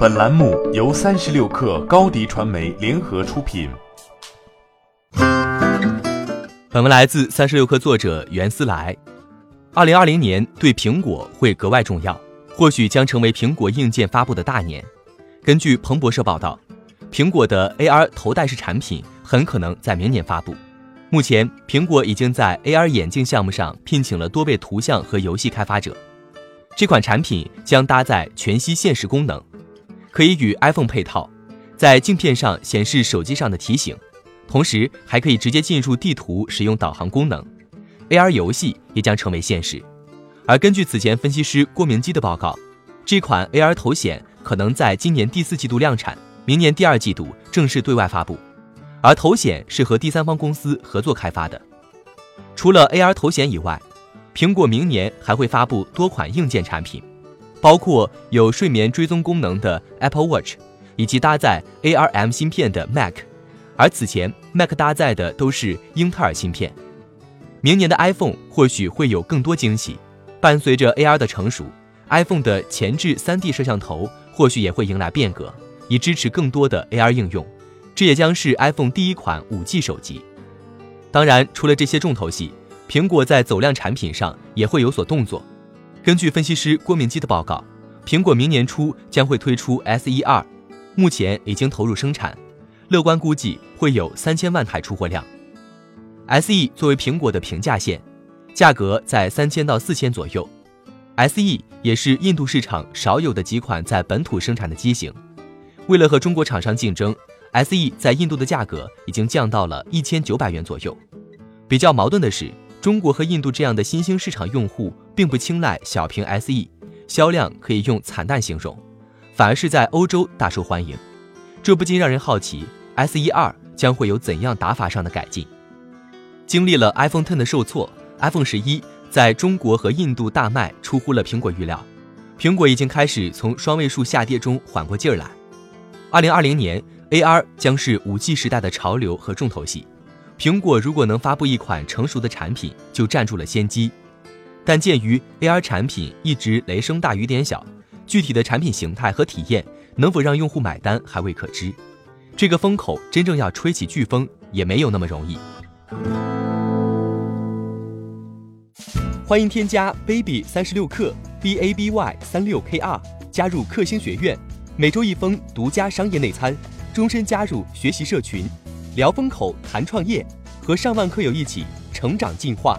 本栏目由三十六氪高低传媒联合出品。本文来自三十六氪作者袁思来。二零二零年对苹果会格外重要，或许将成为苹果硬件发布的大年。根据彭博社报道，苹果的 AR 头戴式产品很可能在明年发布。目前，苹果已经在 AR 眼镜项目上聘请了多位图像和游戏开发者。这款产品将搭载全息现实功能。可以与 iPhone 配套，在镜片上显示手机上的提醒，同时还可以直接进入地图，使用导航功能。AR 游戏也将成为现实。而根据此前分析师郭明基的报告，这款 AR 头显可能在今年第四季度量产，明年第二季度正式对外发布。而头显是和第三方公司合作开发的。除了 AR 头显以外，苹果明年还会发布多款硬件产品。包括有睡眠追踪功能的 Apple Watch，以及搭载 ARM 芯片的 Mac，而此前 Mac 搭载的都是英特尔芯片。明年的 iPhone 或许会有更多惊喜，伴随着 AR 的成熟，iPhone 的前置 3D 摄像头或许也会迎来变革，以支持更多的 AR 应用。这也将是 iPhone 第一款 5G 手机。当然，除了这些重头戏，苹果在走量产品上也会有所动作。根据分析师郭明基的报告，苹果明年初将会推出 SE 二，目前已经投入生产，乐观估计会有三千万台出货量。SE 作为苹果的平价线，价格在三千到四千左右。SE 也是印度市场少有的几款在本土生产的机型。为了和中国厂商竞争，SE 在印度的价格已经降到了一千九百元左右。比较矛盾的是。中国和印度这样的新兴市场用户并不青睐小屏 SE，销量可以用惨淡形容，反而是在欧洲大受欢迎。这不禁让人好奇，SE 二将会有怎样打法上的改进？经历了 iPhone Ten 的受挫，iPhone 十一在中国和印度大卖出乎了苹果预料，苹果已经开始从双位数下跌中缓过劲儿来。二零二零年，AR 将是五 G 时代的潮流和重头戏。苹果如果能发布一款成熟的产品，就占住了先机。但鉴于 AR 产品一直雷声大雨点小，具体的产品形态和体验能否让用户买单还未可知。这个风口真正要吹起飓风也没有那么容易。欢迎添加 baby 三十六克 b a b y 三六 k r 加入克星学院，每周一封独家商业内参，终身加入学习社群。聊风口，谈创业，和上万课友一起成长进化。